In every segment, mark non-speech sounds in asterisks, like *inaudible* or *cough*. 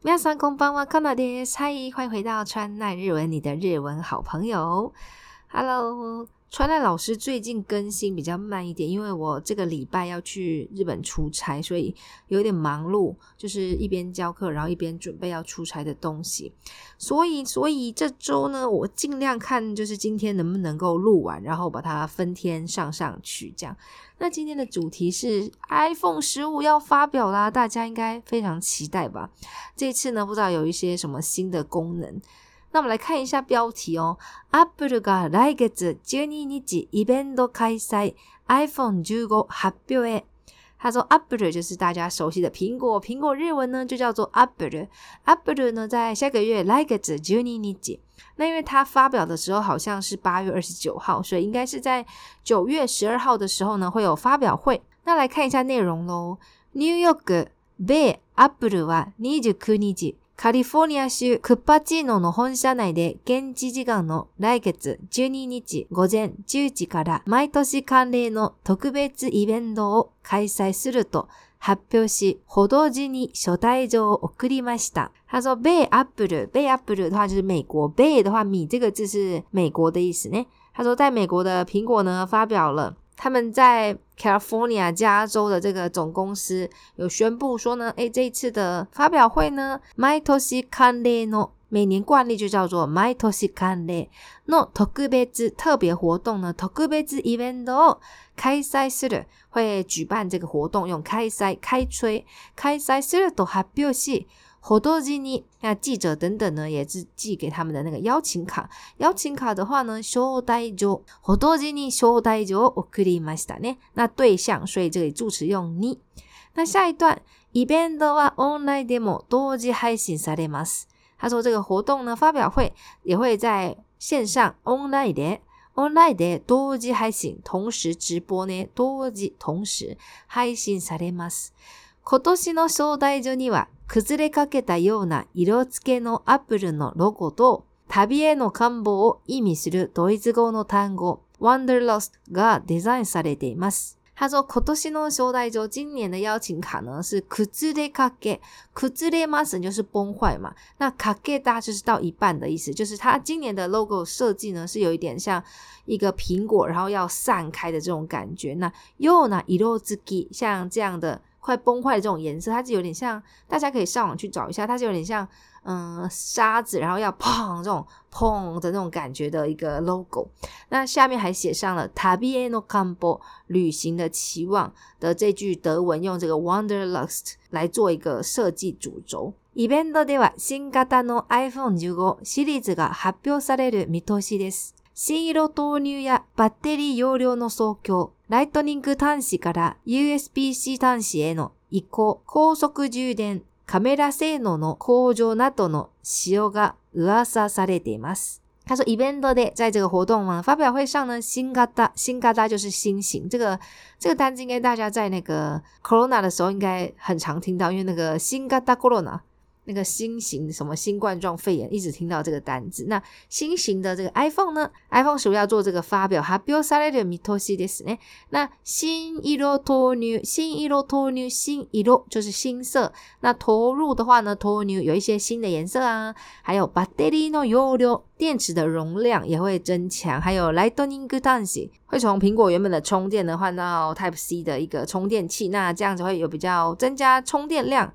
喵三公棒哇！看哪的，嗨！欢迎回到川奈日文，你的日文好朋友。Hello。川奈老师最近更新比较慢一点，因为我这个礼拜要去日本出差，所以有点忙碌，就是一边教课，然后一边准备要出差的东西。所以，所以这周呢，我尽量看，就是今天能不能够录完，然后把它分天上上去。这样，那今天的主题是 iPhone 十五要发表啦，大家应该非常期待吧？这次呢，不知道有一些什么新的功能。那我们来看一下标题哦，Apple が来月12日イベント開催 iPhone15 発表へ。他说 Apple 就是大家熟悉的苹果，苹果日文呢就叫做 Apple，Apple 呢在下个月来月12日。那因为它发表的时候好像是八月二十九号，所以应该是在九月十二号的时候呢会有发表会。那来看一下内容喽，New York b Apple は29日。カリフォルニア州クッパチーノの本社内で現地時間の来月12日午前10時から毎年慣例の特別イベントを開催すると発表し、報道時に招待状を送りました。他说被 Apple，被 Apple 的话就是美国，ベイ的话米这个字是美国的意思呢。他说在美国的苹果呢发表了他们在 California 加州的这个总公司有宣布说呢，诶，这一次的发表会呢 m y t o s h i Kande no 每年惯例就叫做 m y t o s h i Kande no 特别之特别活动呢，t 特 u 之 evento 开塞する会举办这个活动，用开塞开吹开塞する都还表示。活动日呢？那记者等等呢？也是寄给他们的那个邀请卡。邀请卡的话呢，招待所活动日，招待所おくりましたね。那对象，所以这里助词用你。那下一段，イベントはオンラインでも同時配信されます。他说这个活动呢，发表会也会在线上，オンラインで n ンラインで多時还行，同时直播呢，同時同時配信されます。今年の招待所には崩れかけたような色付けのアップルのロゴと、旅への願望を意味するドイツ語の単語、Wanderlust がデザインされています。他说今年の招待状、今年の邀请卡呢是崩れかけ。崩れます就是崩坏嘛。那かけ大就是到一半的意思，就是他今年的 logo 设计呢是有一点像一个苹果，然后要散开的这种感觉。那うな色付き像这样的快崩坏的这种颜色，它是有点像大家可以上网去找一下，它是有点像嗯沙子，然后要碰 *laughs* 这种碰的那种感觉的一个 logo。那下面还写上了 t a b i e n o Campo” 旅行的期望的这句德文，用这个 “Wonderlust” 来做一个设计主轴。イベントでは新型の iPhone15 シリーズが発表される見通しです。新色投入やバッテリー容量の増強、ライトニング端子から USB-C 端子への移行、高速充電、カメラ性能の向上などの使用が噂されています。他说イベントで day 在这个活动啊发表会上の新型、新型就是新型这个这个单子应该大家在那个コロナ o n a 的时候应该很常听到，因为那个新型コロナ。那个新型什么新冠状肺炎，一直听到这个单子。那新型的这个 iPhone 呢？iPhone 十五要做这个发表，它 builds a new metal s e r i s 那新一路投入，新一路投入，新一路就是新色。那投入的话呢，投入有一些新的颜色啊，还有 battery 的容量也会增强，还有 lightning 的弹会从苹果原本的充电呢换到 Type C 的一个充电器，那这样子会有比较增加充电量。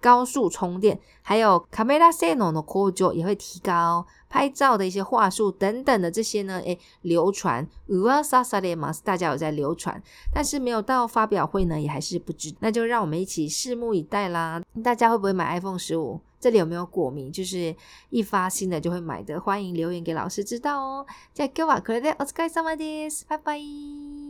高速充电，还有 camera sensor 的科技也会提高拍照的一些话术等等的这些呢，诶，流传，uasasalemas 大家有在流传，但是没有到发表会呢，也还是不知，那就让我们一起拭目以待啦。大家会不会买 iPhone 十五？这里有没有果迷，就是一发新的就会买的，欢迎留言给老师知道哦。再 g 我 a clear day, I'll sky somebody's，拜拜。